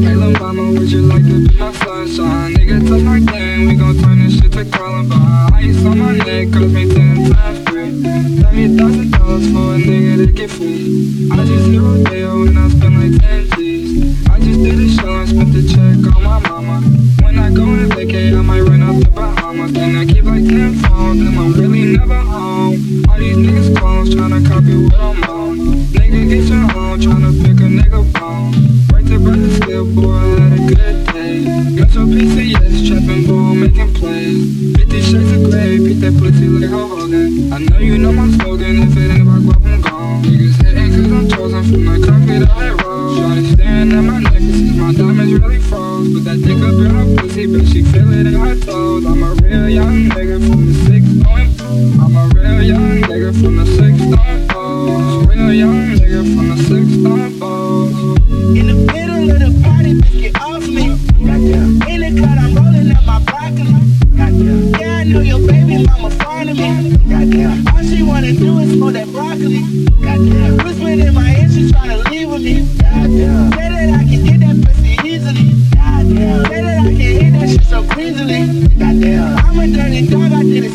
Hey, Lil mama, would you like to be my sunshine? Nigga, touch my thing, we gon' turn this shit to Columbine. Ice on my neck, cause me ten times free Tell me thousand dollars for a nigga to get free. I just hit Rodeo and I spent like ten G's. I just did a show and spent the check on my mama. When I go and vacay, I might run out the Bahamas. And I keep like ten phones, and I'm really never home. All these niggas clones tryna copy what I'm boy, I a good day. Metro PCS, trapping ball, making plays. 50 shades of gray, beat that pussy like Hulk Hogan. I know you know my slogan, if it ain't rock, rock, I'm gone. Niggas hating cause I'm chosen from the concrete I road. Shawty staring at my necklaces, my diamonds really froze. Put that dick up in her pussy, but she feel it in her toes. I'm a real young nigga from the six I'm a real young nigga from the six. Real young know your baby mama fond of me. Goddamn. All she wanna do is smoke that broccoli. Goddamn. Whispering in my ear, she tryna leave with me. Goddamn. Say that I can get that pussy easily. Goddamn. Say that I can hit that shit so greasily. Goddamn. I'm a dirty dog, I did it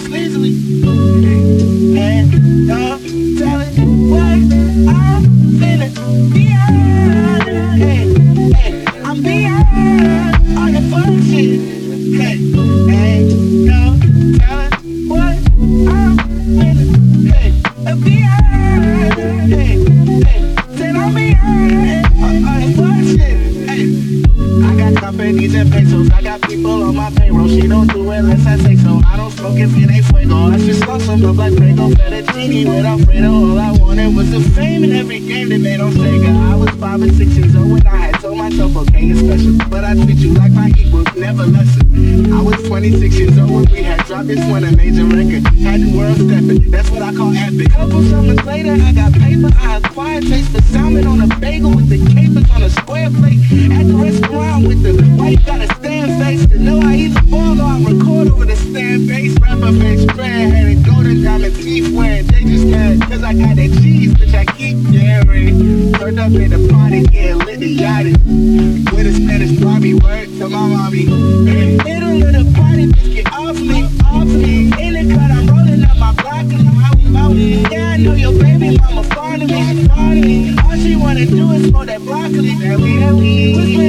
got companies and pesos. I got people on my payroll. She don't do it unless I say so. I don't smoke if it ain't fuego. I just lost some love like Prego Fettuccine with Alfredo. All I wanted was the fame in every game that made on Sega. I was five and six years old when I had told myself, okay, it's special. But I treat you like my equals, never lesson. I was 26 years old when we had dropped this one, a major record. Had the world stepping, that's what I call epic. Couple summers later, I got paper. I acquired taste for salmon on a bagel with the capers on a square plate. At the restaurant the white gotta stand face to know I either fall or I record over the stand base. Rapper face spread, had a golden diamond teeth wearing. They just scared cause I got that cheese, which I keep carrying. Turned up in the party, getting lit and yachting. With a Spanish Barbie word to my mommy. In the middle of the party, bitch, get off me, off me. In the cut, I'm rolling up my broccoli. I'm out, mouth Yeah, I know your baby mama fond of me, fond of me. All she wanna do is smoke that broccoli. That we, that we.